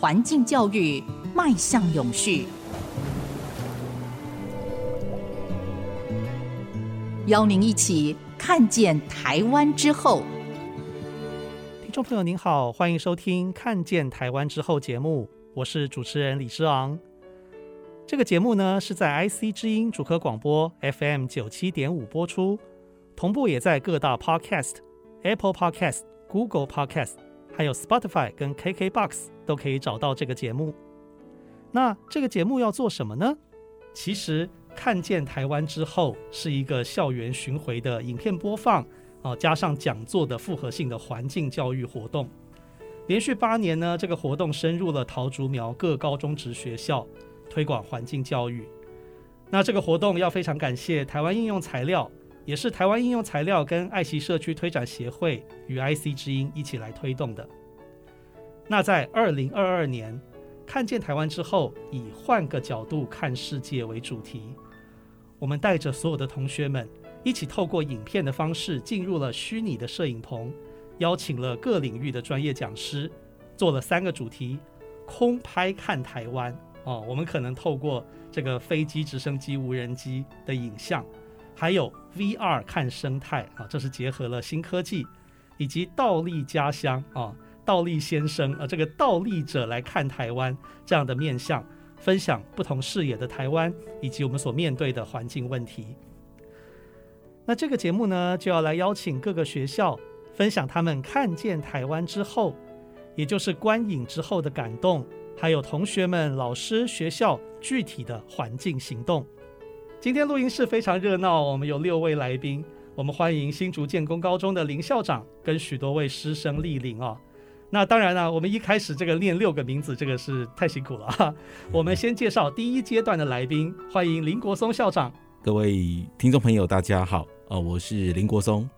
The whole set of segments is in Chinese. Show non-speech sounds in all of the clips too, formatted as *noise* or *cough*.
环境教育迈向永续。邀您一起看见台湾之后。听众朋友您好，欢迎收听《看见台湾之后》节目，我是主持人李诗昂。这个节目呢是在 IC 之音主科广播 FM 九七点五播出，同步也在各大 Podcast、Apple Podcast、Google Podcast，还有 Spotify 跟 KKBox 都可以找到这个节目。那这个节目要做什么呢？其实看见台湾之后是一个校园巡回的影片播放啊，加上讲座的复合性的环境教育活动。连续八年呢，这个活动深入了桃竹苗各高中职学校，推广环境教育。那这个活动要非常感谢台湾应用材料。也是台湾应用材料跟爱惜社区推展协会与 IC 之音一起来推动的。那在二零二二年，看见台湾之后，以换个角度看世界为主题，我们带着所有的同学们一起透过影片的方式进入了虚拟的摄影棚，邀请了各领域的专业讲师，做了三个主题：空拍看台湾哦，我们可能透过这个飞机、直升机、无人机的影像。还有 VR 看生态啊，这是结合了新科技，以及倒立家乡啊，倒立先生啊，这个倒立者来看台湾这样的面向，分享不同视野的台湾以及我们所面对的环境问题。那这个节目呢，就要来邀请各个学校分享他们看见台湾之后，也就是观影之后的感动，还有同学们、老师、学校具体的环境行动。今天录音室非常热闹，我们有六位来宾，我们欢迎新竹建功高中的林校长跟许多位师生莅临哦。那当然了，我们一开始这个念六个名字，这个是太辛苦了哈。我们先介绍第一阶段的来宾，欢迎林国松校长。各位听众朋友，大家好，呃，我是林国松。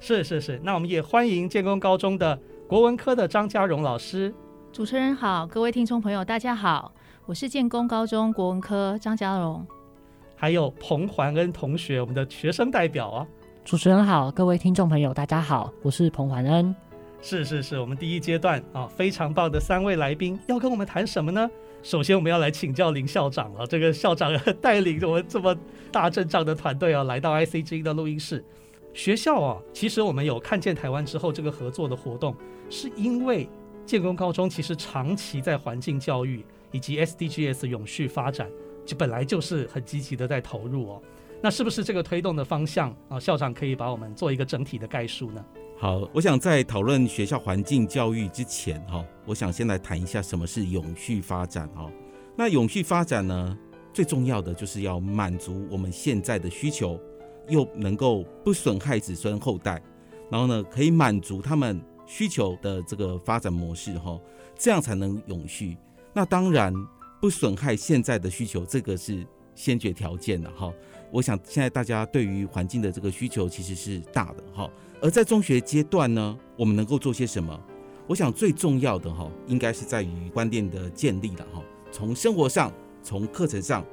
是是是，那我们也欢迎建工高中的国文科的张嘉荣老师。主持人好，各位听众朋友，大家好，我是建工高中国文科张嘉荣。还有彭环恩同学，我们的学生代表啊。主持人好，各位听众朋友，大家好，我是彭环恩。是是是，我们第一阶段啊，非常棒的三位来宾要跟我们谈什么呢？首先，我们要来请教林校长了。这个校长 *laughs* 带领着我们这么大阵仗的团队啊，来到 IC 之音的录音室。学校啊，其实我们有看见台湾之后这个合作的活动，是因为建工高中其实长期在环境教育以及 SDGs 永续发展。就本来就是很积极的在投入哦，那是不是这个推动的方向啊？校长可以把我们做一个整体的概述呢？好，我想在讨论学校环境教育之前哈，我想先来谈一下什么是永续发展哈。那永续发展呢，最重要的就是要满足我们现在的需求，又能够不损害子孙后代，然后呢，可以满足他们需求的这个发展模式哈，这样才能永续。那当然。不损害现在的需求，这个是先决条件了哈。我想现在大家对于环境的这个需求其实是大的哈。而在中学阶段呢，我们能够做些什么？我想最重要的哈，应该是在于观念的建立了哈。从生活上，从课程上，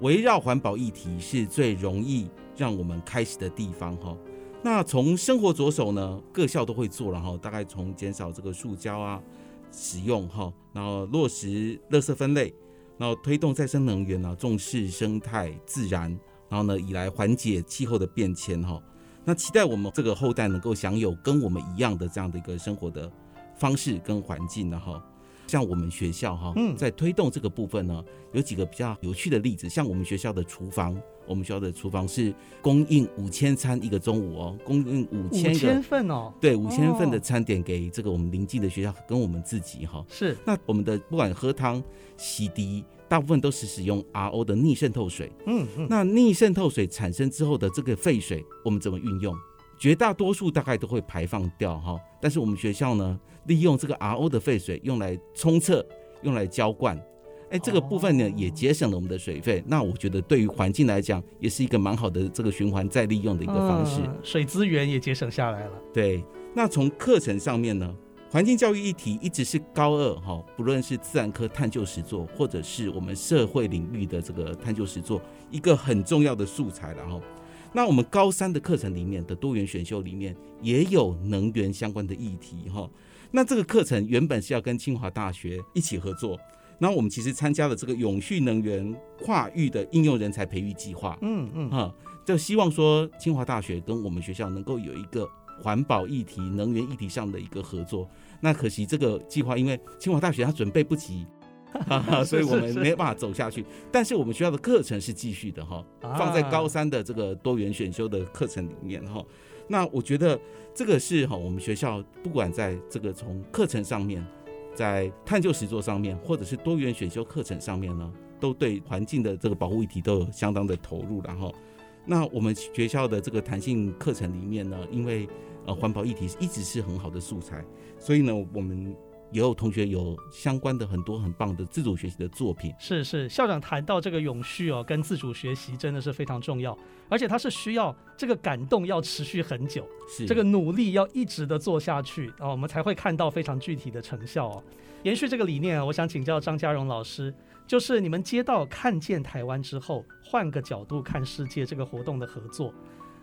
围绕环保议题是最容易让我们开始的地方哈。那从生活着手呢，各校都会做了哈。大概从减少这个塑胶啊。使用哈，然后落实垃圾分类，然后推动再生能源呢，重视生态自然，然后呢，以来缓解气候的变迁哈。那期待我们这个后代能够享有跟我们一样的这样的一个生活的方式跟环境然后。像我们学校哈，在推动这个部分呢，有几个比较有趣的例子，像我们学校的厨房。我们学校的厨房是供应五千餐一个中午哦，供应五千个，五千份哦，对，五千份的餐点给这个我们邻近的学校跟我们自己哈。是，那我们的不管喝汤、洗涤，大部分都是使用 RO 的逆渗透水。嗯嗯。那逆渗透水产生之后的这个废水，我们怎么运用？绝大多数大概都会排放掉哈。但是我们学校呢，利用这个 RO 的废水用来冲厕，用来浇灌。哎，这个部分呢也节省了我们的水费，那我觉得对于环境来讲也是一个蛮好的这个循环再利用的一个方式，嗯、水资源也节省下来了。对，那从课程上面呢，环境教育议题一直是高二哈，不论是自然科探究实作，或者是我们社会领域的这个探究实作，一个很重要的素材。然后，那我们高三的课程里面的多元选修里面也有能源相关的议题哈。那这个课程原本是要跟清华大学一起合作，那我们其实参加了这个永续能源跨域的应用人才培育计划。嗯嗯，哈，就希望说清华大学跟我们学校能够有一个环保议题、能源议题上的一个合作。那可惜这个计划因为清华大学它准备不及。*laughs* 所以我们没办法走下去，但是我们学校的课程是继续的哈，放在高三的这个多元选修的课程里面哈。那我觉得这个是哈，我们学校不管在这个从课程上面，在探究实作上面，或者是多元选修课程上面呢，都对环境的这个保护议题都有相当的投入。然后，那我们学校的这个弹性课程里面呢，因为呃环保议题一直是很好的素材，所以呢我们。也有同学有相关的很多很棒的自主学习的作品。是是，校长谈到这个永续哦，跟自主学习真的是非常重要，而且它是需要这个感动要持续很久，是这个努力要一直的做下去啊，我们才会看到非常具体的成效哦。延续这个理念啊，我想请教张家荣老师，就是你们接到看见台湾之后，换个角度看世界这个活动的合作，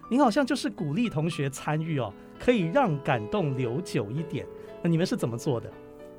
您好像就是鼓励同学参与哦，可以让感动留久一点。那你们是怎么做的？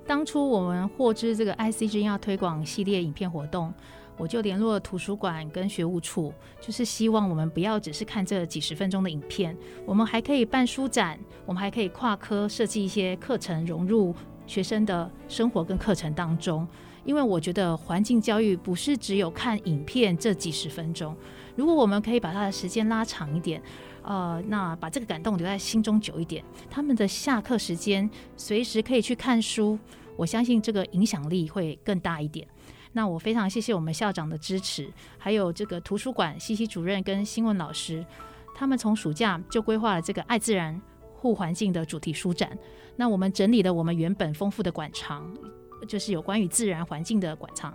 当初我们获知这个 ICG 要推广系列影片活动，我就联络了图书馆跟学务处，就是希望我们不要只是看这几十分钟的影片，我们还可以办书展，我们还可以跨科设计一些课程，融入学生的生活跟课程当中。因为我觉得环境教育不是只有看影片这几十分钟，如果我们可以把它的时间拉长一点。呃，那把这个感动留在心中久一点。他们的下课时间随时可以去看书，我相信这个影响力会更大一点。那我非常谢谢我们校长的支持，还有这个图书馆西西主任跟新闻老师，他们从暑假就规划了这个爱自然护环境的主题书展。那我们整理了我们原本丰富的馆藏，就是有关于自然环境的馆藏，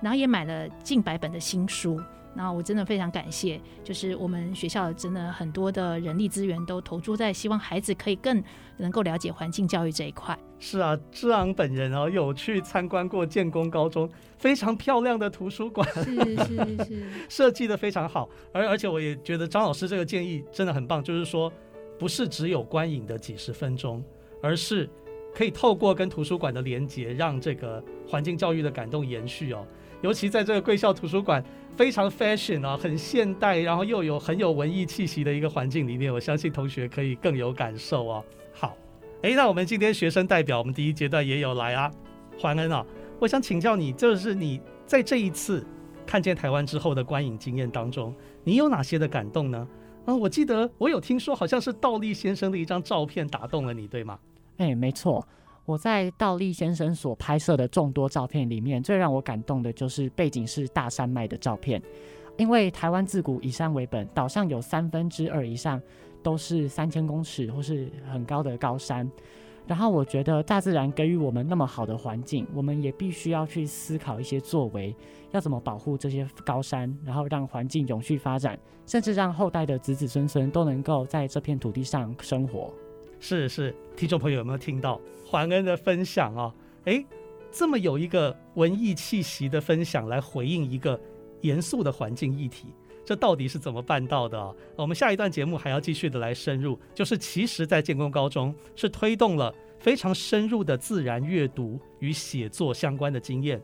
然后也买了近百本的新书。那我真的非常感谢，就是我们学校真的很多的人力资源都投注在希望孩子可以更能够了解环境教育这一块。是啊，志昂本人哦有去参观过建工高中非常漂亮的图书馆，是是是，*laughs* 设计的非常好。而而且我也觉得张老师这个建议真的很棒，就是说不是只有观影的几十分钟，而是可以透过跟图书馆的连接，让这个环境教育的感动延续哦。尤其在这个贵校图书馆。非常 fashion 啊，很现代，然后又有很有文艺气息的一个环境里面，我相信同学可以更有感受哦。好，哎，那我们今天学生代表，我们第一阶段也有来啊，桓恩啊，我想请教你，就是你在这一次看见台湾之后的观影经验当中，你有哪些的感动呢？啊，我记得我有听说，好像是倒立先生的一张照片打动了你，对吗？哎，没错。我在倒立先生所拍摄的众多照片里面，最让我感动的就是背景是大山脉的照片。因为台湾自古以山为本，岛上有三分之二以上都是三千公尺或是很高的高山。然后我觉得大自然给予我们那么好的环境，我们也必须要去思考一些作为，要怎么保护这些高山，然后让环境永续发展，甚至让后代的子子孙孙都能够在这片土地上生活。是是，听众朋友有没有听到桓恩的分享啊？诶，这么有一个文艺气息的分享来回应一个严肃的环境议题，这到底是怎么办到的啊？我们下一段节目还要继续的来深入，就是其实在建功高中是推动了非常深入的自然阅读与写作相关的经验，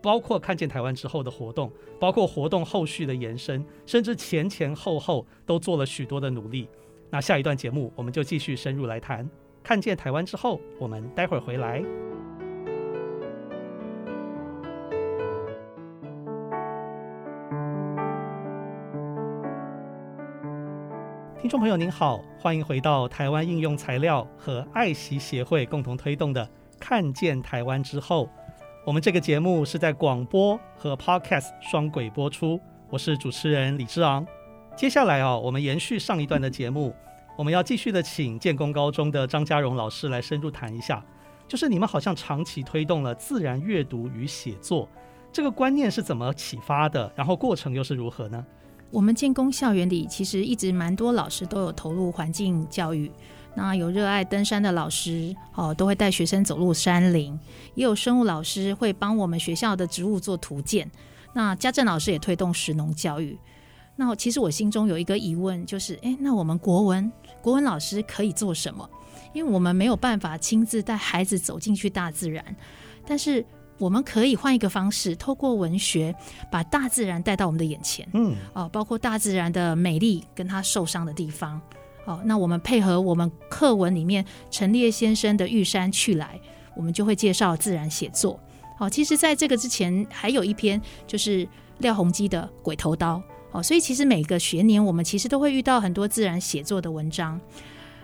包括看见台湾之后的活动，包括活动后续的延伸，甚至前前后后都做了许多的努力。那下一段节目，我们就继续深入来谈。看见台湾之后，我们待会儿回来。听众朋友您好，欢迎回到台湾应用材料和爱惜协会共同推动的《看见台湾之后》。我们这个节目是在广播和 Podcast 双轨播出。我是主持人李志昂。接下来啊，我们延续上一段的节目，我们要继续的请建功高中的张家荣老师来深入谈一下，就是你们好像长期推动了自然阅读与写作，这个观念是怎么启发的？然后过程又是如何呢？我们建功校园里其实一直蛮多老师都有投入环境教育，那有热爱登山的老师哦，都会带学生走入山林，也有生物老师会帮我们学校的植物做图鉴，那家政老师也推动食农教育。那其实我心中有一个疑问，就是，诶，那我们国文国文老师可以做什么？因为我们没有办法亲自带孩子走进去大自然，但是我们可以换一个方式，透过文学把大自然带到我们的眼前。嗯，哦，包括大自然的美丽跟它受伤的地方。哦，那我们配合我们课文里面陈列先生的《玉山去来》，我们就会介绍自然写作。哦，其实在这个之前还有一篇就是廖鸿基的《鬼头刀》。哦，所以其实每个学年我们其实都会遇到很多自然写作的文章。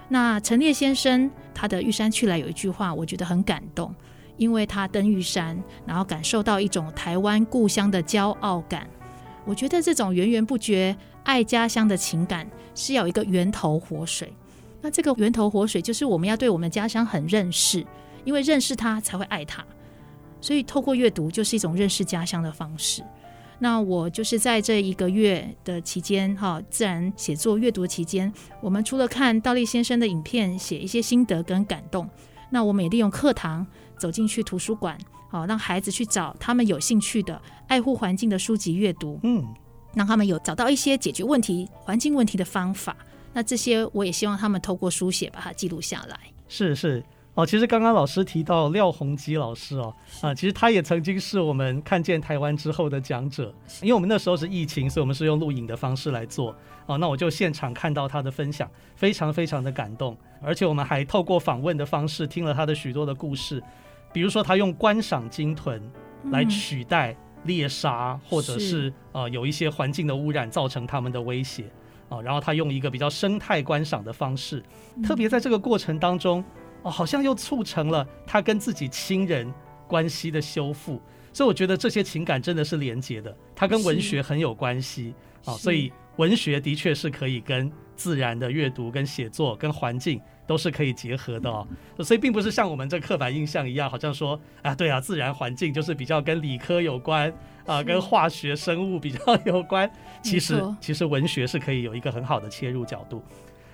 那陈列先生他的《玉山去来》有一句话，我觉得很感动，因为他登玉山，然后感受到一种台湾故乡的骄傲感。我觉得这种源源不绝爱家乡的情感是要有一个源头活水。那这个源头活水就是我们要对我们家乡很认识，因为认识它才会爱它。所以透过阅读就是一种认识家乡的方式。那我就是在这一个月的期间，哈，自然写作阅读期间，我们除了看道立先生的影片，写一些心得跟感动，那我们也利用课堂走进去图书馆，好，让孩子去找他们有兴趣的爱护环境的书籍阅读，嗯，让他们有找到一些解决问题、环境问题的方法。那这些我也希望他们透过书写把它记录下来。是是。哦，其实刚刚老师提到廖鸿基老师哦，啊，其实他也曾经是我们看见台湾之后的讲者，因为我们那时候是疫情，所以我们是用录影的方式来做。哦，那我就现场看到他的分享，非常非常的感动，而且我们还透过访问的方式听了他的许多的故事，比如说他用观赏鲸豚来取代猎杀，嗯、或者是，是呃有一些环境的污染造成他们的威胁。啊，然后他用一个比较生态观赏的方式，特别在这个过程当中。哦，好像又促成了他跟自己亲人关系的修复，所以我觉得这些情感真的是连结的，它跟文学很有关系啊，所以文学的确是可以跟自然的阅读、跟写作、跟环境都是可以结合的哦。所以并不是像我们这刻板印象一样，好像说啊，对啊，自然环境就是比较跟理科有关啊，跟化学生物比较有关。其实，其实文学是可以有一个很好的切入角度。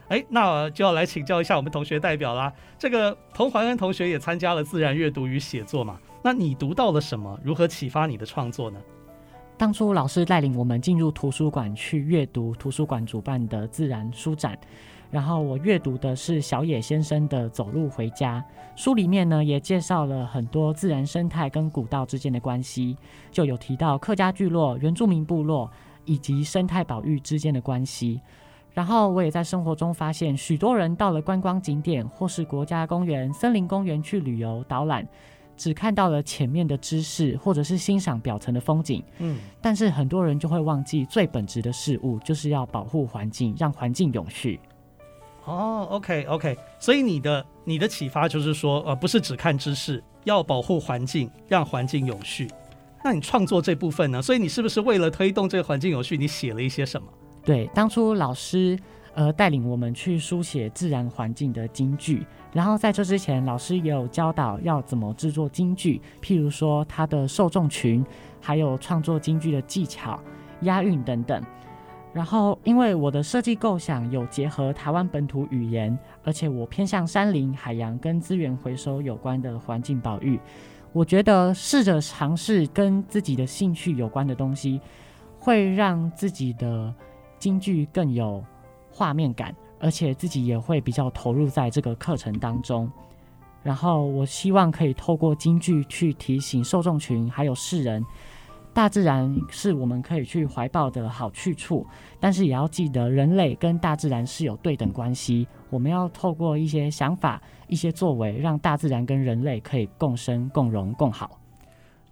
哎，那就要来请教一下我们同学代表啦。这个彭怀恩同学也参加了自然阅读与写作嘛？那你读到了什么？如何启发你的创作呢？当初老师带领我们进入图书馆去阅读图书馆主办的自然书展，然后我阅读的是小野先生的《走路回家》，书里面呢也介绍了很多自然生态跟古道之间的关系，就有提到客家聚落、原住民部落以及生态保育之间的关系。然后我也在生活中发现，许多人到了观光景点或是国家公园、森林公园去旅游导览，只看到了前面的知识，或者是欣赏表层的风景。嗯，但是很多人就会忘记最本质的事物，就是要保护环境，让环境永续。哦，OK OK，所以你的你的启发就是说，呃，不是只看知识，要保护环境，让环境永续。那你创作这部分呢？所以你是不是为了推动这个环境永续，你写了一些什么？对，当初老师呃带领我们去书写自然环境的京剧，然后在这之前，老师也有教导要怎么制作京剧，譬如说它的受众群，还有创作京剧的技巧、押韵等等。然后因为我的设计构想有结合台湾本土语言，而且我偏向山林、海洋跟资源回收有关的环境保育，我觉得试着尝试跟自己的兴趣有关的东西，会让自己的。京剧更有画面感，而且自己也会比较投入在这个课程当中。然后我希望可以透过京剧去提醒受众群还有世人，大自然是我们可以去怀抱的好去处，但是也要记得人类跟大自然是有对等关系。我们要透过一些想法、一些作为，让大自然跟人类可以共生、共荣、共好。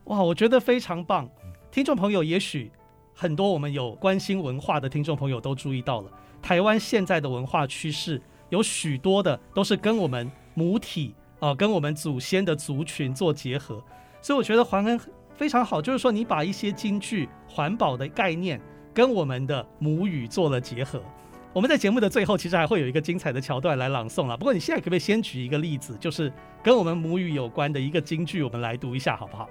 哇，我觉得非常棒，听众朋友也许。很多我们有关心文化的听众朋友都注意到了，台湾现在的文化趋势有许多的都是跟我们母体啊、跟我们祖先的族群做结合，所以我觉得还恩非常好，就是说你把一些京剧环保的概念跟我们的母语做了结合。我们在节目的最后其实还会有一个精彩的桥段来朗诵了，不过你现在可不可以先举一个例子，就是跟我们母语有关的一个京剧，我们来读一下好不好？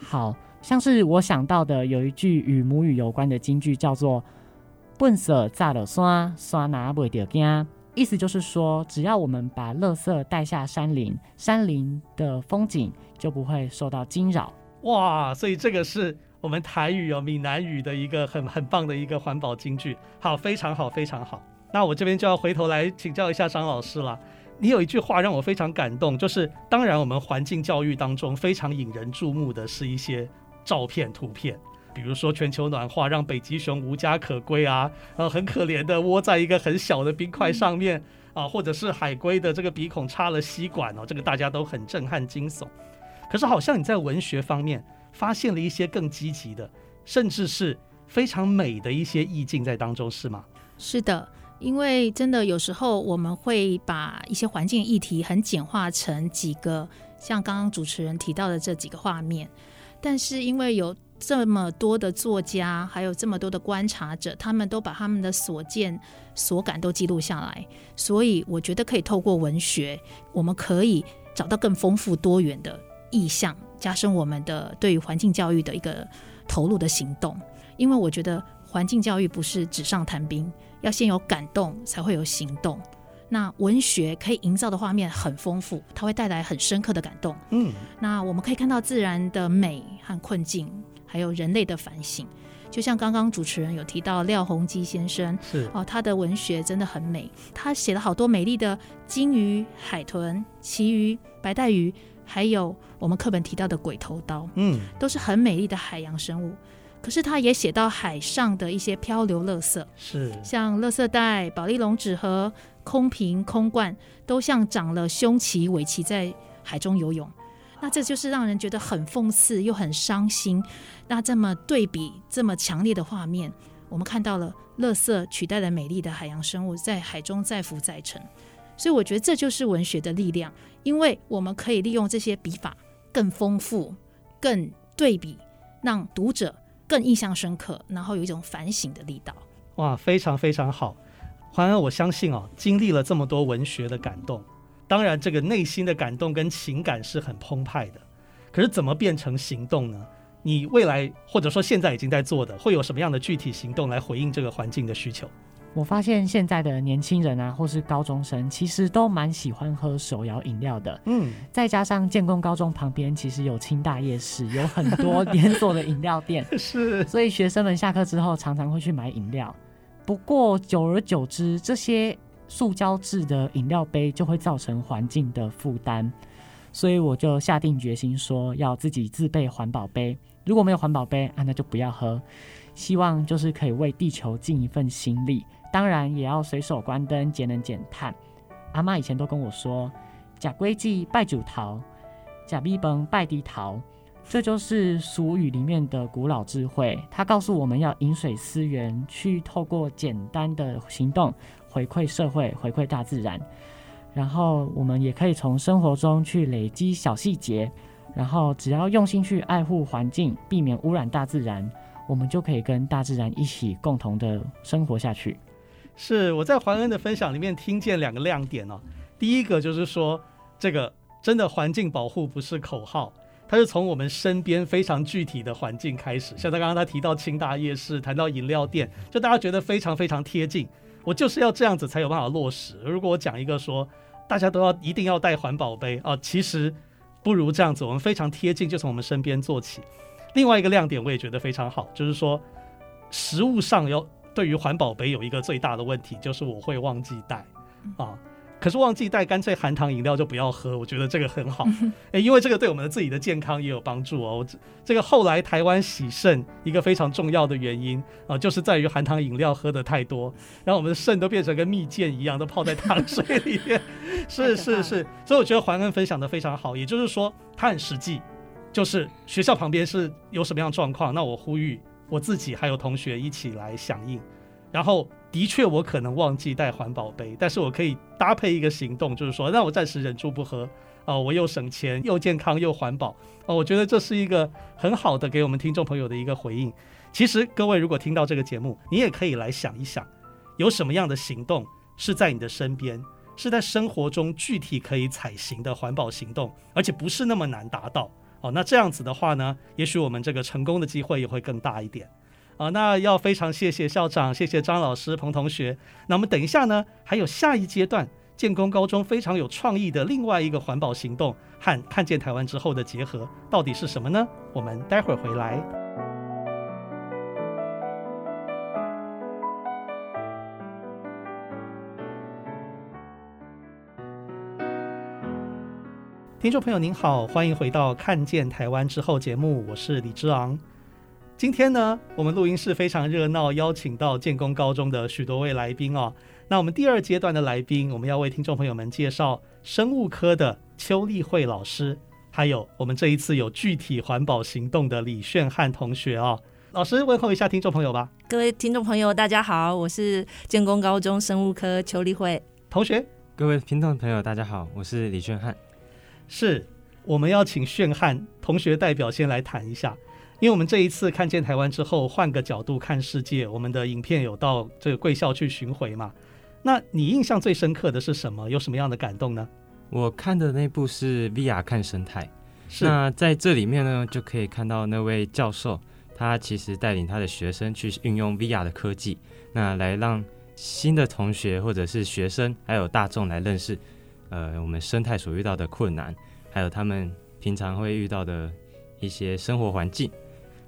好。像是我想到的有一句与母语有关的金句，叫做“笨色炸了山，山拿不掉惊”，意思就是说，只要我们把垃圾带下山林，山林的风景就不会受到惊扰。哇，所以这个是我们台语哦，闽南语的一个很很棒的一个环保金句。好，非常好，非常好。那我这边就要回头来请教一下张老师了。你有一句话让我非常感动，就是当然我们环境教育当中非常引人注目的是一些照片、图片。比如说全球暖化让北极熊无家可归啊，呃，很可怜的窝在一个很小的冰块上面啊，或者是海龟的这个鼻孔插了吸管哦，这个大家都很震撼惊悚。可是好像你在文学方面发现了一些更积极的，甚至是非常美的一些意境在当中，是吗？是的，因为真的有时候我们会把一些环境议题很简化成几个，像刚刚主持人提到的这几个画面，但是因为有。这么多的作家，还有这么多的观察者，他们都把他们的所见所感都记录下来，所以我觉得可以透过文学，我们可以找到更丰富多元的意象，加深我们的对于环境教育的一个投入的行动。因为我觉得环境教育不是纸上谈兵，要先有感动才会有行动。那文学可以营造的画面很丰富，它会带来很深刻的感动。嗯，那我们可以看到自然的美和困境。还有人类的反省，就像刚刚主持人有提到廖鸿基先生，是哦，他的文学真的很美，他写了好多美丽的鲸鱼、海豚、旗鱼、白带鱼，还有我们课本提到的鬼头刀，嗯，都是很美丽的海洋生物。可是他也写到海上的一些漂流垃圾，是像垃圾袋、保丽龙纸盒、空瓶、空罐，都像长了胸鳍、尾鳍在海中游泳。那这就是让人觉得很讽刺又很伤心。那这么对比这么强烈的画面，我们看到了垃圾取代了美丽的海洋生物在海中载浮载沉。所以我觉得这就是文学的力量，因为我们可以利用这些笔法更丰富、更对比，让读者更印象深刻，然后有一种反省的力道。哇，非常非常好。环恩，我相信哦，经历了这么多文学的感动。当然，这个内心的感动跟情感是很澎湃的，可是怎么变成行动呢？你未来或者说现在已经在做的，会有什么样的具体行动来回应这个环境的需求？我发现现在的年轻人啊，或是高中生，其实都蛮喜欢喝手摇饮料的。嗯，再加上建工高中旁边其实有清大夜市，有很多连锁的饮料店，*laughs* 是，所以学生们下课之后常常会去买饮料。不过久而久之，这些。塑胶制的饮料杯就会造成环境的负担，所以我就下定决心说要自己自备环保杯。如果没有环保杯啊，那就不要喝。希望就是可以为地球尽一份心力，当然也要随手关灯，节能减碳。阿妈以前都跟我说：“假规矩拜九桃，假逼崩拜地桃。”这就是俗语里面的古老智慧。它告诉我们要饮水思源，去透过简单的行动。回馈社会，回馈大自然，然后我们也可以从生活中去累积小细节，然后只要用心去爱护环境，避免污染大自然，我们就可以跟大自然一起共同的生活下去。是我在环恩的分享里面听见两个亮点哦，第一个就是说，这个真的环境保护不是口号，它是从我们身边非常具体的环境开始，像他刚刚他提到清大夜市，谈到饮料店，就大家觉得非常非常贴近。我就是要这样子才有办法落实。如果我讲一个说，大家都要一定要带环保杯啊，其实不如这样子，我们非常贴近，就从我们身边做起。另外一个亮点我也觉得非常好，就是说，食物上要对于环保杯有一个最大的问题，就是我会忘记带啊。可是忘记带，干脆含糖饮料就不要喝。我觉得这个很好，诶，因为这个对我们的自己的健康也有帮助哦。这个后来台湾洗肾一个非常重要的原因啊，就是在于含糖饮料喝的太多，然后我们的肾都变成跟蜜饯一样，都泡在糖水里面。*laughs* 是是是，所以我觉得怀恩分享的非常好，也就是说他很实际，就是学校旁边是有什么样的状况，那我呼吁我自己还有同学一起来响应，然后。的确，我可能忘记带环保杯，但是我可以搭配一个行动，就是说，那我暂时忍住不喝，哦，我又省钱，又健康，又环保，哦，我觉得这是一个很好的给我们听众朋友的一个回应。其实，各位如果听到这个节目，你也可以来想一想，有什么样的行动是在你的身边，是在生活中具体可以采行的环保行动，而且不是那么难达到。哦，那这样子的话呢，也许我们这个成功的机会也会更大一点。啊，那要非常谢谢校长，谢谢张老师、彭同学。那我们等一下呢，还有下一阶段建工高中非常有创意的另外一个环保行动和看见台湾之后的结合，到底是什么呢？我们待会儿回来。听众朋友您好，欢迎回到《看见台湾之后》节目，我是李之昂。今天呢，我们录音室非常热闹，邀请到建功高中的许多位来宾哦。那我们第二阶段的来宾，我们要为听众朋友们介绍生物科的邱丽慧老师，还有我们这一次有具体环保行动的李炫汉同学哦。老师问候一下听众朋友吧。各位听众朋友，大家好，我是建功高中生物科邱丽慧同学。各位听众朋友，大家好，我是李炫汉。是，我们要请炫汉同学代表先来谈一下，因为我们这一次看见台湾之后，换个角度看世界，我们的影片有到这个贵校去巡回嘛？那你印象最深刻的是什么？有什么样的感动呢？我看的那部是 VR 看生态，是。那在这里面呢，就可以看到那位教授，他其实带领他的学生去运用 VR 的科技，那来让新的同学或者是学生还有大众来认识。呃，我们生态所遇到的困难，还有他们平常会遇到的一些生活环境，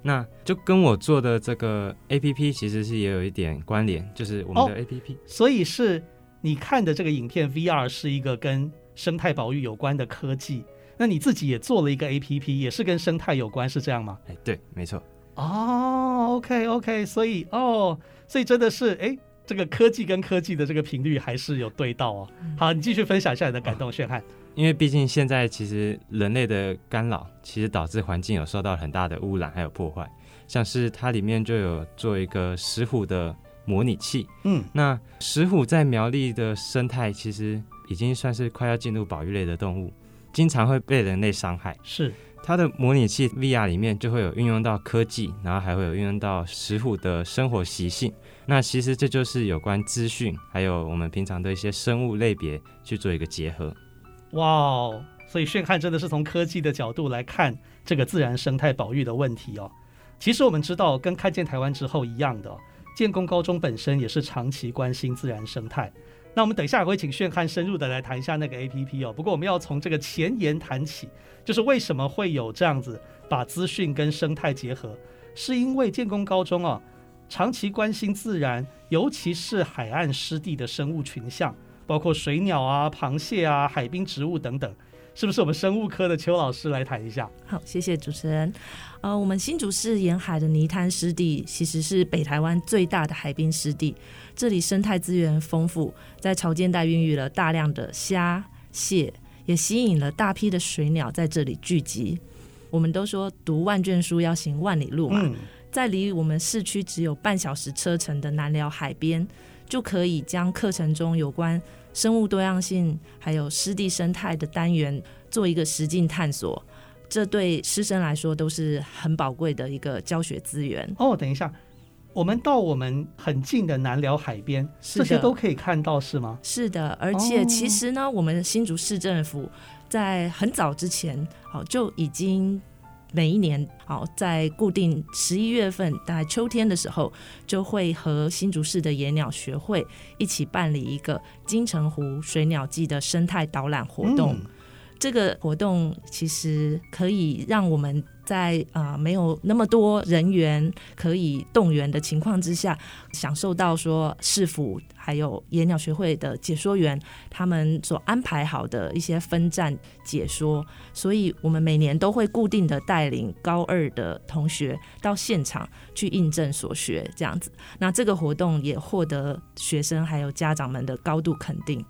那就跟我做的这个 APP 其实是也有一点关联，就是我们的 APP。哦，所以是你看的这个影片 VR 是一个跟生态保育有关的科技，那你自己也做了一个 APP，也是跟生态有关，是这样吗？哎，对，没错。哦，OK OK，所以哦，所以真的是哎。这个科技跟科技的这个频率还是有对到哦。好，你继续分享一下你的感动，炫翰。因为毕竟现在其实人类的干扰，其实导致环境有受到很大的污染还有破坏。像是它里面就有做一个石虎的模拟器，嗯，那石虎在苗栗的生态其实已经算是快要进入保育类的动物，经常会被人类伤害。是。它的模拟器 VR 里面就会有运用到科技，然后还会有运用到石虎的生活习性。那其实这就是有关资讯，还有我们平常的一些生物类别去做一个结合。哇哦！所以炫汉真的是从科技的角度来看这个自然生态保育的问题哦。其实我们知道，跟看见台湾之后一样的，建工高中本身也是长期关心自然生态。那我们等一下也会请炫汉深入的来谈一下那个 APP 哦。不过我们要从这个前言谈起，就是为什么会有这样子把资讯跟生态结合，是因为建工高中哦。长期关心自然，尤其是海岸湿地的生物群像，包括水鸟啊、螃蟹啊、海滨植物等等，是不是？我们生物科的邱老师来谈一下。好，谢谢主持人。呃，我们新竹市沿海的泥滩湿地，其实是北台湾最大的海滨湿地，这里生态资源丰富，在潮间带孕育了大量的虾、蟹，也吸引了大批的水鸟在这里聚集。我们都说读万卷书要行万里路嘛。在离我们市区只有半小时车程的南寮海边，就可以将课程中有关生物多样性还有湿地生态的单元做一个实境探索，这对师生来说都是很宝贵的一个教学资源。哦，等一下，我们到我们很近的南寮海边，这些都可以看到是吗？是的，而且其实呢，我们新竹市政府在很早之前，好就已经。每一年，好，在固定十一月份，大概秋天的时候，就会和新竹市的野鸟学会一起办理一个金城湖水鸟季的生态导览活动。嗯这个活动其实可以让我们在啊、没有那么多人员可以动员的情况之下，享受到说市府还有野鸟学会的解说员他们所安排好的一些分站解说，所以我们每年都会固定的带领高二的同学到现场去印证所学，这样子。那这个活动也获得学生还有家长们的高度肯定。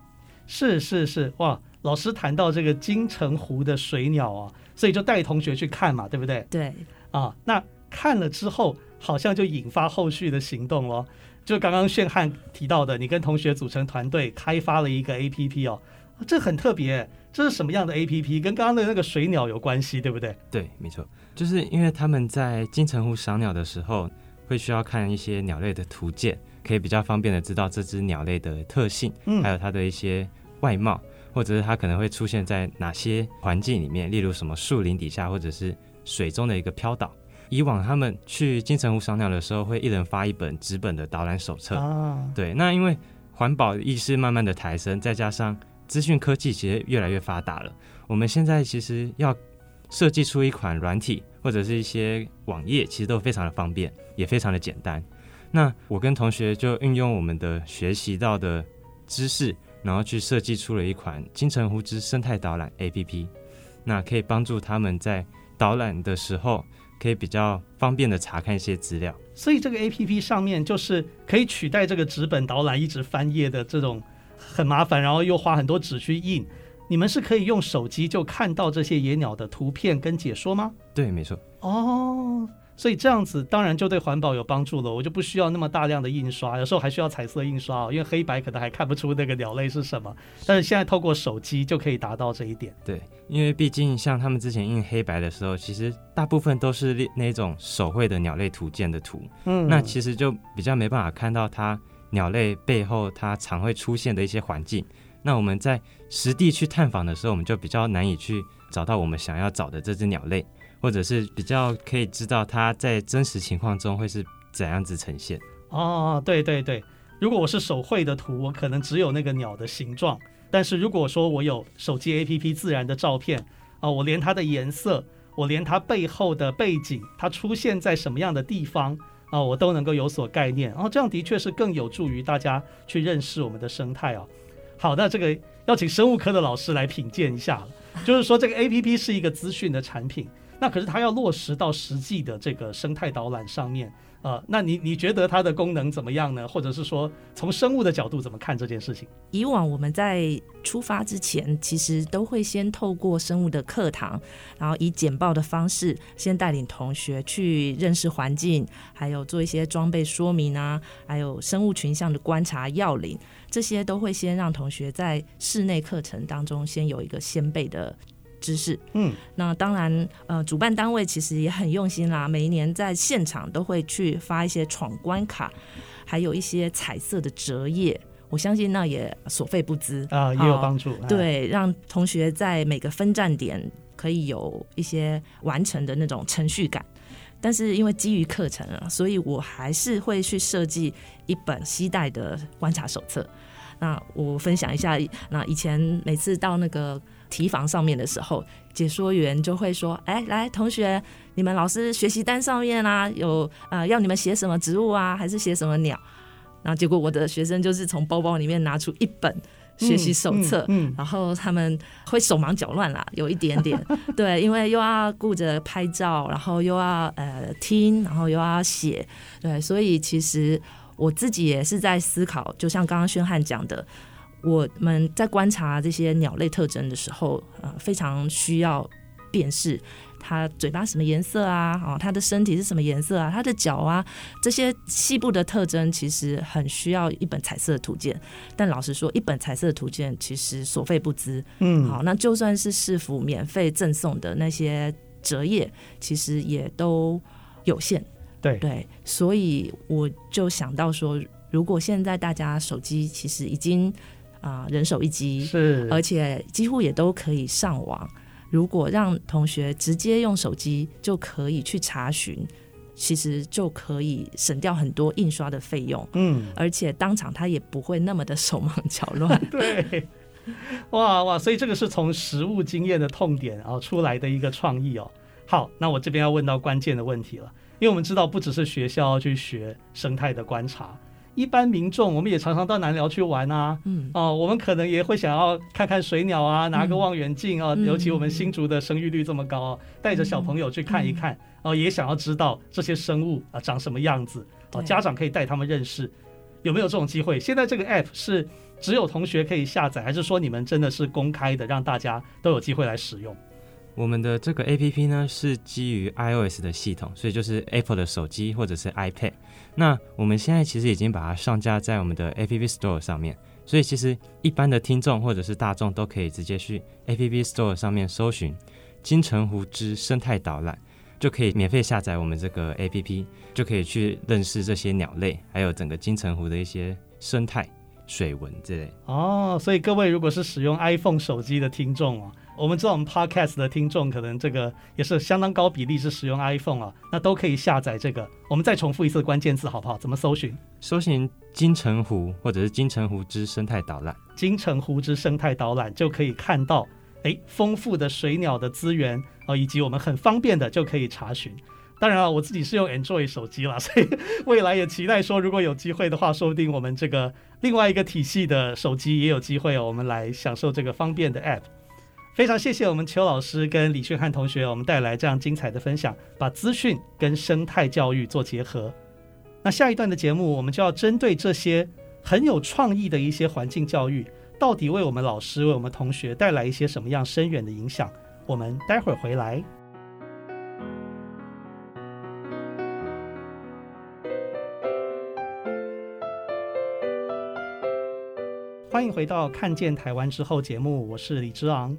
是是是，哇！老师谈到这个金城湖的水鸟啊，所以就带同学去看嘛，对不对？对啊，那看了之后，好像就引发后续的行动了。就刚刚炫汉提到的，你跟同学组成团队开发了一个 APP 哦，这很特别。这是什么样的 APP？跟刚刚的那个水鸟有关系，对不对？对，没错，就是因为他们在金城湖赏鸟的时候，会需要看一些鸟类的图鉴，可以比较方便的知道这只鸟类的特性，嗯，还有它的一些外貌。或者是它可能会出现在哪些环境里面，例如什么树林底下，或者是水中的一个飘岛。以往他们去金城湖赏鸟的时候，会一人发一本纸本的导览手册。啊，对。那因为环保意识慢慢的抬升，再加上资讯科技其实越来越发达了，我们现在其实要设计出一款软体或者是一些网页，其实都非常的方便，也非常的简单。那我跟同学就运用我们的学习到的知识。然后去设计出了一款金城湖之生态导览 APP。那可以帮助他们在导览的时候可以比较方便的查看一些资料。所以这个 APP 上面就是可以取代这个纸本导览一直翻页的这种很麻烦，然后又花很多纸去印。你们是可以用手机就看到这些野鸟的图片跟解说吗？对，没错。哦。所以这样子当然就对环保有帮助了，我就不需要那么大量的印刷，有时候还需要彩色印刷，因为黑白可能还看不出那个鸟类是什么。但是现在透过手机就可以达到这一点。对，因为毕竟像他们之前印黑白的时候，其实大部分都是那种手绘的鸟类图鉴的图，嗯，那其实就比较没办法看到它鸟类背后它常会出现的一些环境。那我们在实地去探访的时候，我们就比较难以去找到我们想要找的这只鸟类。或者是比较可以知道它在真实情况中会是怎样子呈现哦，对对对，如果我是手绘的图，我可能只有那个鸟的形状；但是如果说我有手机 APP 自然的照片啊，我连它的颜色，我连它背后的背景，它出现在什么样的地方啊，我都能够有所概念。然后这样的确是更有助于大家去认识我们的生态哦。好，那这个要请生物科的老师来品鉴一下了，就是说这个 APP 是一个资讯的产品。那可是它要落实到实际的这个生态导览上面，呃，那你你觉得它的功能怎么样呢？或者是说从生物的角度怎么看这件事情？以往我们在出发之前，其实都会先透过生物的课堂，然后以简报的方式，先带领同学去认识环境，还有做一些装备说明啊，还有生物群像的观察要领，这些都会先让同学在室内课程当中先有一个先备的。知识，嗯，那当然，呃，主办单位其实也很用心啦，每一年在现场都会去发一些闯关卡，还有一些彩色的折页，我相信那也所费不资啊，也有帮助。对，让同学在每个分站点可以有一些完成的那种程序感。但是因为基于课程啊，所以我还是会去设计一本携带的观察手册。那我分享一下，那以前每次到那个。提防上面的时候，解说员就会说：“哎，来，同学，你们老师学习单上面啊，有呃要你们写什么植物啊，还是写什么鸟？”然后结果我的学生就是从包包里面拿出一本学习手册，嗯嗯嗯、然后他们会手忙脚乱啦，有一点点 *laughs* 对，因为又要顾着拍照，然后又要呃听，然后又要写，对，所以其实我自己也是在思考，就像刚刚宣汉讲的。我们在观察这些鸟类特征的时候，呃，非常需要辨识它嘴巴什么颜色啊，哦，它的身体是什么颜色啊，它的脚啊，这些细部的特征其实很需要一本彩色的图鉴。但老实说，一本彩色的图鉴其实所费不赀。嗯，好，那就算是市府免费赠送的那些折页，其实也都有限。对对，所以我就想到说，如果现在大家手机其实已经啊，人手一机是，而且几乎也都可以上网。如果让同学直接用手机就可以去查询，其实就可以省掉很多印刷的费用。嗯，而且当场他也不会那么的手忙脚乱。*laughs* 对，哇哇，所以这个是从实物经验的痛点啊出来的一个创意哦。好，那我这边要问到关键的问题了，因为我们知道不只是学校要去学生态的观察。一般民众，我们也常常到南寮去玩啊，嗯，哦，我们可能也会想要看看水鸟啊，拿个望远镜啊，嗯、尤其我们新竹的生育率这么高，啊，带着小朋友去看一看，嗯、哦，也想要知道这些生物啊长什么样子，哦，家长可以带他们认识，有没有这种机会？现在这个 app 是只有同学可以下载，还是说你们真的是公开的，让大家都有机会来使用？我们的这个 APP 呢是基于 iOS 的系统，所以就是 Apple 的手机或者是 iPad。那我们现在其实已经把它上架在我们的 App Store 上面，所以其实一般的听众或者是大众都可以直接去 App Store 上面搜寻“金城湖之生态导览”，就可以免费下载我们这个 APP，就可以去认识这些鸟类，还有整个金城湖的一些生态、水文之类。哦，所以各位如果是使用 iPhone 手机的听众哦。我们知道，我们 Podcast 的听众可能这个也是相当高比例是使用 iPhone 啊，那都可以下载这个。我们再重复一次关键字好不好？怎么搜寻？搜寻金城湖或者是金城湖之生态导览。金城湖之生态导览就可以看到，哎，丰富的水鸟的资源啊，以及我们很方便的就可以查询。当然了，我自己是用 Android 手机啦，*laughs* 所以未来也期待说，如果有机会的话，说不定我们这个另外一个体系的手机也有机会哦，我们来享受这个方便的 App。非常谢谢我们邱老师跟李炫汉同学，我们带来这样精彩的分享，把资讯跟生态教育做结合。那下一段的节目，我们就要针对这些很有创意的一些环境教育，到底为我们老师、为我们同学带来一些什么样深远的影响？我们待会儿回来。欢迎回到《看见台湾之后》节目，我是李之昂。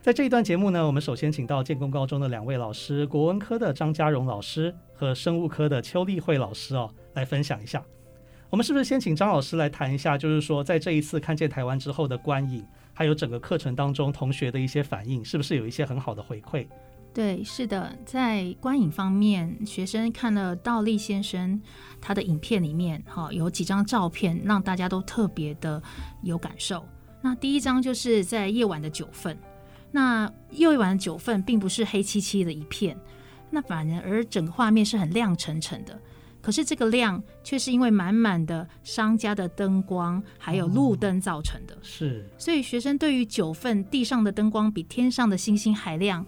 在这一段节目呢，我们首先请到建功高中的两位老师，国文科的张家荣老师和生物科的邱丽慧老师哦，来分享一下。我们是不是先请张老师来谈一下，就是说在这一次看见台湾之后的观影，还有整个课程当中同学的一些反应，是不是有一些很好的回馈？对，是的，在观影方面，学生看了倒立先生他的影片里面，哈，有几张照片让大家都特别的有感受。那第一张就是在夜晚的九份。那夜晚的九份并不是黑漆漆的一片，那反而整个画面是很亮沉沉的。可是这个亮却是因为满满的商家的灯光还有路灯造成的。是，所以学生对于九份地上的灯光比天上的星星还亮，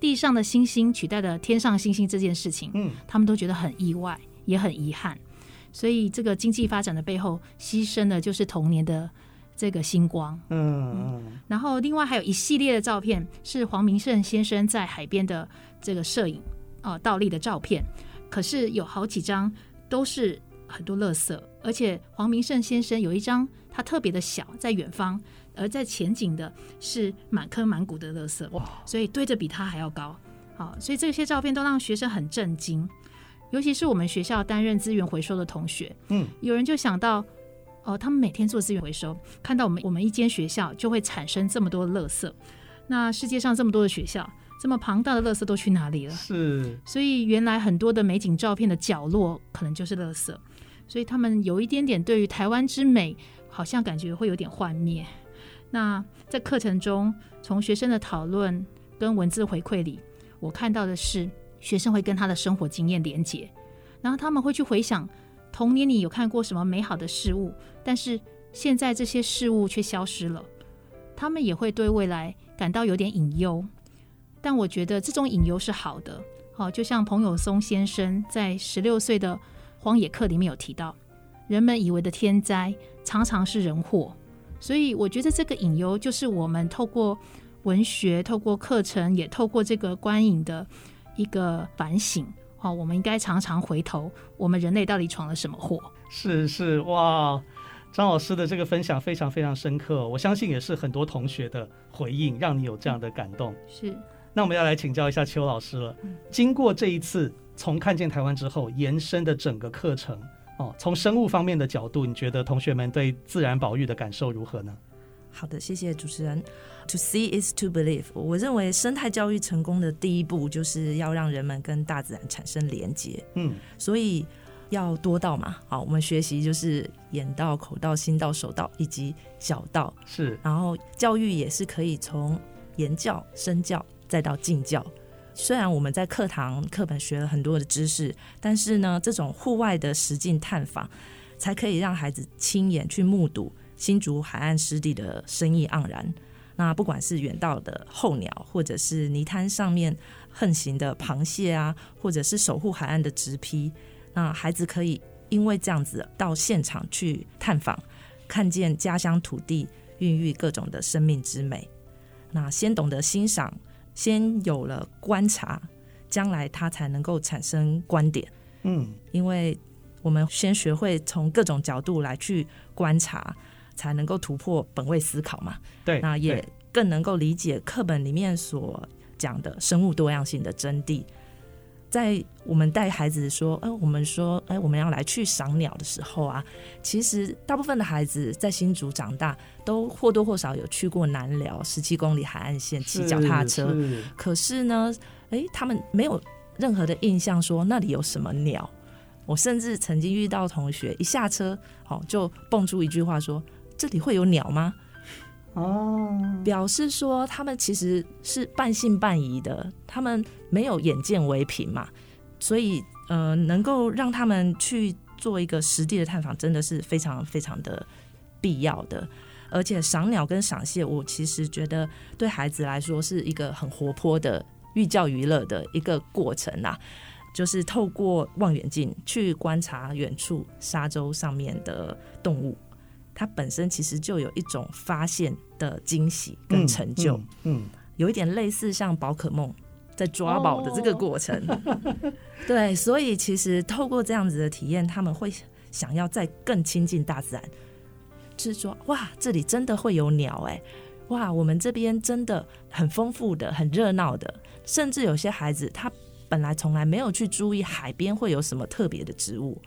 地上的星星取代了天上星星这件事情，嗯，他们都觉得很意外，也很遗憾。所以这个经济发展的背后，牺牲的就是童年的。这个星光，嗯嗯，然后另外还有一系列的照片是黄明胜先生在海边的这个摄影哦，倒立的照片。可是有好几张都是很多垃圾，而且黄明胜先生有一张他特别的小，在远方，而在前景的是满坑满谷的垃圾，哇！所以堆着比他还要高，好，所以这些照片都让学生很震惊，尤其是我们学校担任资源回收的同学，嗯，有人就想到。哦，他们每天做资源回收，看到我们我们一间学校就会产生这么多的垃圾。那世界上这么多的学校，这么庞大的垃圾都去哪里了？是，所以原来很多的美景照片的角落可能就是垃圾。所以他们有一点点对于台湾之美，好像感觉会有点幻灭。那在课程中，从学生的讨论跟文字回馈里，我看到的是学生会跟他的生活经验连结，然后他们会去回想。童年里有看过什么美好的事物，但是现在这些事物却消失了。他们也会对未来感到有点隐忧，但我觉得这种隐忧是好的。好，就像彭友松先生在十六岁的荒野课里面有提到，人们以为的天灾常常是人祸，所以我觉得这个隐忧就是我们透过文学、透过课程，也透过这个观影的一个反省。好，我们应该常常回头，我们人类到底闯了什么祸？是是哇，张老师的这个分享非常非常深刻，我相信也是很多同学的回应，让你有这样的感动。是，那我们要来请教一下邱老师了。经过这一次从看见台湾之后延伸的整个课程，哦，从生物方面的角度，你觉得同学们对自然保育的感受如何呢？好的，谢谢主持人。To see is to believe。我认为生态教育成功的第一步就是要让人们跟大自然产生连接。嗯，所以要多到嘛。好，我们学习就是眼到、口到、心到、手到以及脚到。是，然后教育也是可以从言教、身教再到境教。虽然我们在课堂课本学了很多的知识，但是呢，这种户外的实境探访，才可以让孩子亲眼去目睹。新竹海岸湿地的生意盎然，那不管是远道的候鸟，或者是泥滩上面横行的螃蟹啊，或者是守护海岸的植披，那孩子可以因为这样子到现场去探访，看见家乡土地孕育各种的生命之美。那先懂得欣赏，先有了观察，将来他才能够产生观点。嗯，因为我们先学会从各种角度来去观察。才能够突破本位思考嘛？对，那也更能够理解课本里面所讲的生物多样性的真谛。在我们带孩子说，呃，我们说，哎，我们要来去赏鸟的时候啊，其实大部分的孩子在新竹长大，都或多或少有去过南寮十七公里海岸线骑脚踏车。可是呢，哎，他们没有任何的印象说那里有什么鸟。我甚至曾经遇到同学一下车，好就蹦出一句话说。这里会有鸟吗？哦，表示说他们其实是半信半疑的，他们没有眼见为凭嘛，所以呃，能够让他们去做一个实地的探访，真的是非常非常的必要的。而且赏鸟跟赏蟹，我其实觉得对孩子来说是一个很活泼的寓教于乐的一个过程啊。就是透过望远镜去观察远处沙洲上面的动物，它本身其实就有一种发现的惊喜跟成就。嗯，嗯，有一点类似像宝可梦在抓宝的这个过程。哦、*laughs* 对，所以其实透过这样子的体验，他们会想要再更亲近大自然。是说，哇，这里真的会有鸟哎、欸，哇，我们这边真的很丰富的、很热闹的，甚至有些孩子他本来从来没有去注意海边会有什么特别的植物。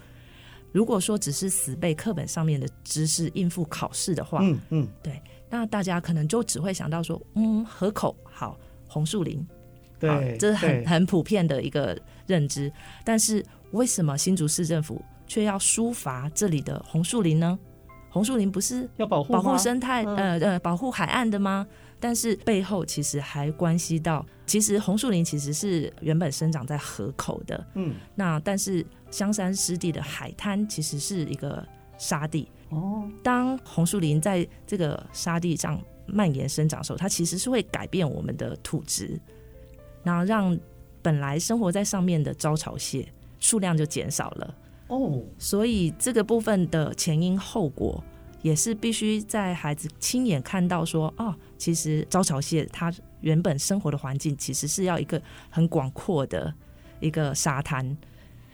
如果说只是死背课本上面的知识应付考试的话，嗯嗯，对，那大家可能就只会想到说，嗯，河口好，红树林，对，这是很很普遍的一个认知。但是为什么新竹市政府却要疏伐这里的红树林呢？红树林不是要保护保护生态，呃呃，保护海岸的吗？但是背后其实还关系到，其实红树林其实是原本生长在河口的，嗯，那但是香山湿地的海滩其实是一个沙地哦。当红树林在这个沙地上蔓延生长的时候，它其实是会改变我们的土质，然后让本来生活在上面的招潮蟹数量就减少了。哦，所以这个部分的前因后果，也是必须在孩子亲眼看到说，哦，其实招潮蟹它原本生活的环境其实是要一个很广阔的一个沙滩，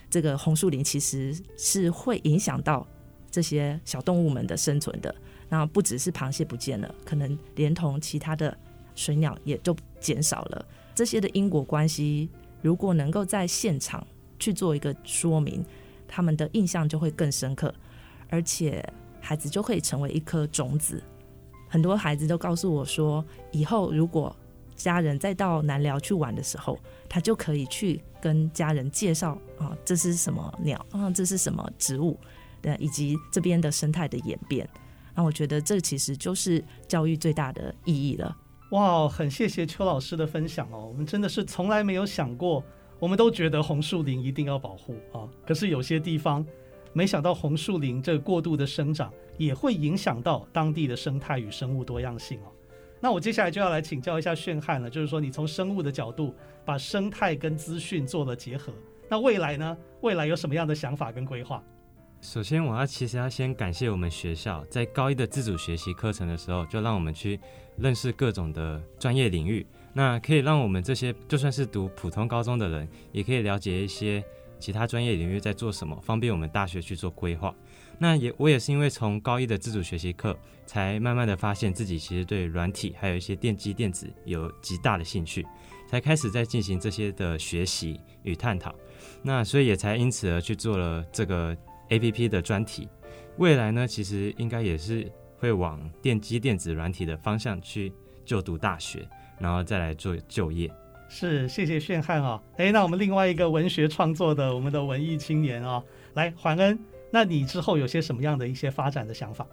这个红树林其实是会影响到这些小动物们的生存的。那不只是螃蟹不见了，可能连同其他的水鸟也都减少了。这些的因果关系，如果能够在现场去做一个说明。他们的印象就会更深刻，而且孩子就会成为一颗种子。很多孩子都告诉我说，以后如果家人再到南寮去玩的时候，他就可以去跟家人介绍啊，这是什么鸟啊，这是什么植物，对，以及这边的生态的演变。那我觉得这其实就是教育最大的意义了。哇，很谢谢邱老师的分享哦，我们真的是从来没有想过。我们都觉得红树林一定要保护啊，可是有些地方没想到红树林这过度的生长也会影响到当地的生态与生物多样性哦。那我接下来就要来请教一下炫汉了，就是说你从生物的角度把生态跟资讯做了结合，那未来呢？未来有什么样的想法跟规划？首先，我要其实要先感谢我们学校在高一的自主学习课程的时候，就让我们去认识各种的专业领域。那可以让我们这些就算是读普通高中的人，也可以了解一些其他专业领域在做什么，方便我们大学去做规划。那也我也是因为从高一的自主学习课，才慢慢的发现自己其实对软体还有一些电机电子有极大的兴趣，才开始在进行这些的学习与探讨。那所以也才因此而去做了这个 APP 的专题。未来呢，其实应该也是会往电机电子软体的方向去就读大学。然后再来做就业，是谢谢炫汉啊，哎，那我们另外一个文学创作的我们的文艺青年哦，来桓恩，那你之后有些什么样的一些发展的想法？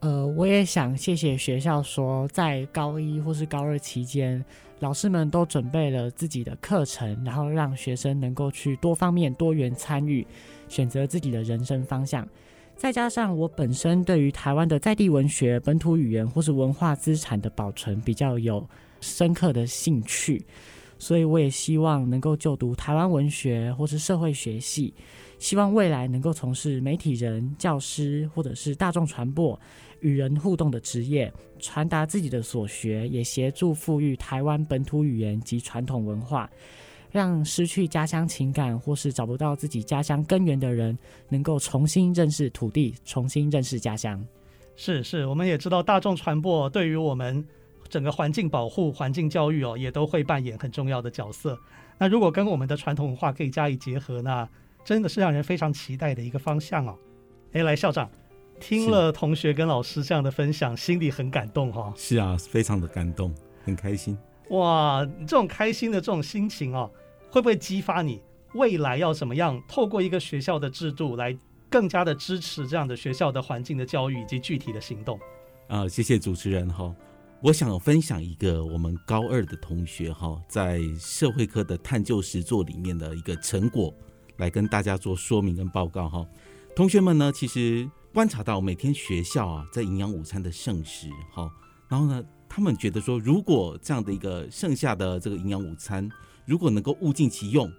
呃，我也想谢谢学校说，在高一或是高二期间，老师们都准备了自己的课程，然后让学生能够去多方面多元参与，选择自己的人生方向。再加上我本身对于台湾的在地文学、本土语言或是文化资产的保存比较有深刻的兴趣，所以我也希望能够就读台湾文学或是社会学系，希望未来能够从事媒体人、教师或者是大众传播与人互动的职业，传达自己的所学，也协助复育台湾本土语言及传统文化，让失去家乡情感或是找不到自己家乡根源的人，能够重新认识土地，重新认识家乡。是是，我们也知道大众传播对于我们。整个环境保护、环境教育哦，也都会扮演很重要的角色。那如果跟我们的传统文化可以加以结合，那真的是让人非常期待的一个方向哦。哎，来校长，听了同学跟老师这样的分享，心里很感动哈、哦。是啊，非常的感动，很开心。哇，这种开心的这种心情哦，会不会激发你未来要怎么样透过一个学校的制度来更加的支持这样的学校的环境的教育以及具体的行动？啊，谢谢主持人哈。我想分享一个我们高二的同学哈，在社会科的探究实作里面的一个成果，来跟大家做说明跟报告哈。同学们呢，其实观察到每天学校啊在营养午餐的剩食，哈，然后呢，他们觉得说，如果这样的一个剩下的这个营养午餐，如果能够物尽其用，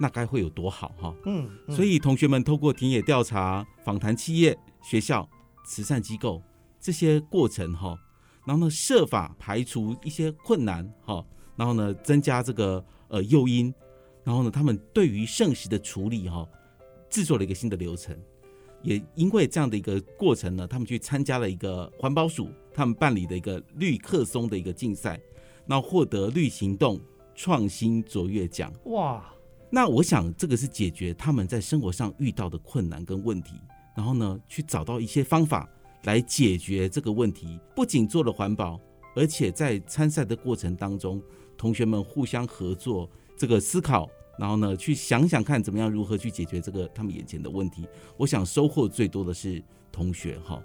那该会有多好哈？嗯，嗯，所以同学们透过田野调查、访谈企业、学校、慈善机构这些过程哈，然后呢，设法排除一些困难哈，然后呢，增加这个呃诱因，然后呢，他们对于剩食的处理哈，制作了一个新的流程。也因为这样的一个过程呢，他们去参加了一个环保署他们办理的一个绿客松的一个竞赛，那获得绿行动创新卓越奖。哇，那我想这个是解决他们在生活上遇到的困难跟问题，然后呢，去找到一些方法来解决这个问题。不仅做了环保，而且在参赛的过程当中，同学们互相合作，这个思考。然后呢，去想想看怎么样如何去解决这个他们眼前的问题。我想收获最多的是同学哈。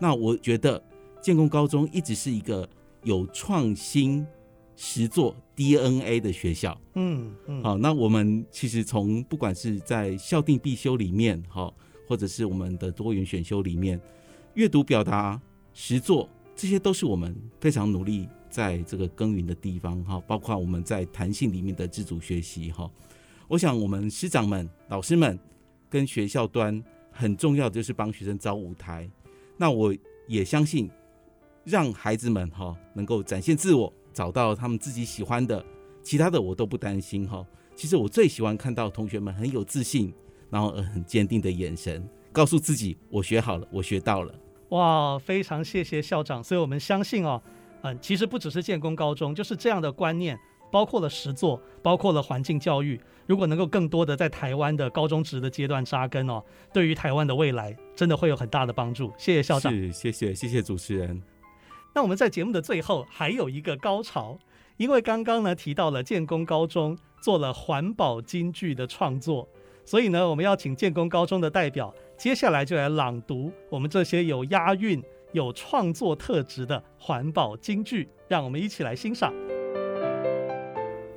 那我觉得建工高中一直是一个有创新实作 DNA 的学校。嗯嗯。好，那我们其实从不管是在校定必修里面哈，或者是我们的多元选修里面，阅读表达实作这些都是我们非常努力在这个耕耘的地方哈。包括我们在弹性里面的自主学习哈。我想，我们师长们、老师们跟学校端很重要的就是帮学生找舞台。那我也相信，让孩子们哈能够展现自我，找到他们自己喜欢的，其他的我都不担心哈。其实我最喜欢看到同学们很有自信，然后很坚定的眼神，告诉自己我学好了，我学到了。哇，非常谢谢校长。所以我们相信哦，嗯，其实不只是建功高中，就是这样的观念。包括了实作，包括了环境教育。如果能够更多的在台湾的高中职的阶段扎根哦，对于台湾的未来真的会有很大的帮助。谢谢校长，是谢谢谢谢主持人。那我们在节目的最后还有一个高潮，因为刚刚呢提到了建功高中做了环保金句的创作，所以呢我们要请建功高中的代表接下来就来朗读我们这些有押韵、有创作特质的环保京剧，让我们一起来欣赏。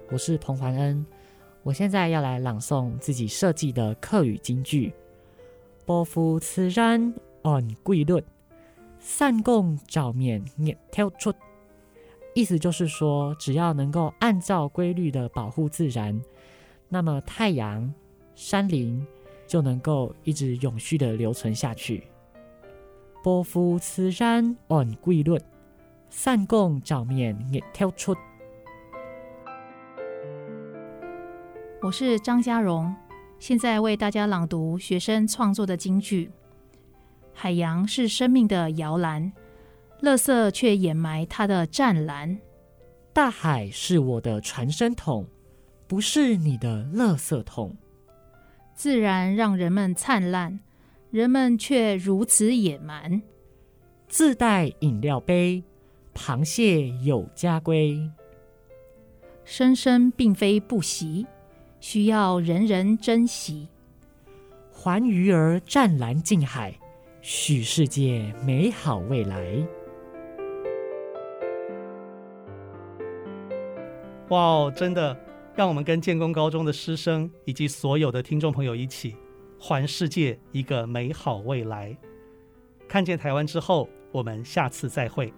我是彭环恩，我现在要来朗诵自己设计的客语金句：保护自然按规律，三公照面热跳出。意思就是说，只要能够按照规律的保护自然，那么太阳、山林就能够一直永续的留存下去。波夫慈然按规律，三公照面也跳出。我是张家荣，现在为大家朗读学生创作的京剧：海洋是生命的摇篮，垃圾却掩埋它的湛蓝；大海是我的传声筒，不是你的垃圾桶。自然让人们灿烂，人们却如此野蛮。自带饮料杯，螃蟹有家规。生生并非不习。需要人人珍惜。还鱼儿湛蓝近海，许世界美好未来。哇哦，真的，让我们跟建功高中的师生以及所有的听众朋友一起，还世界一个美好未来。看见台湾之后，我们下次再会。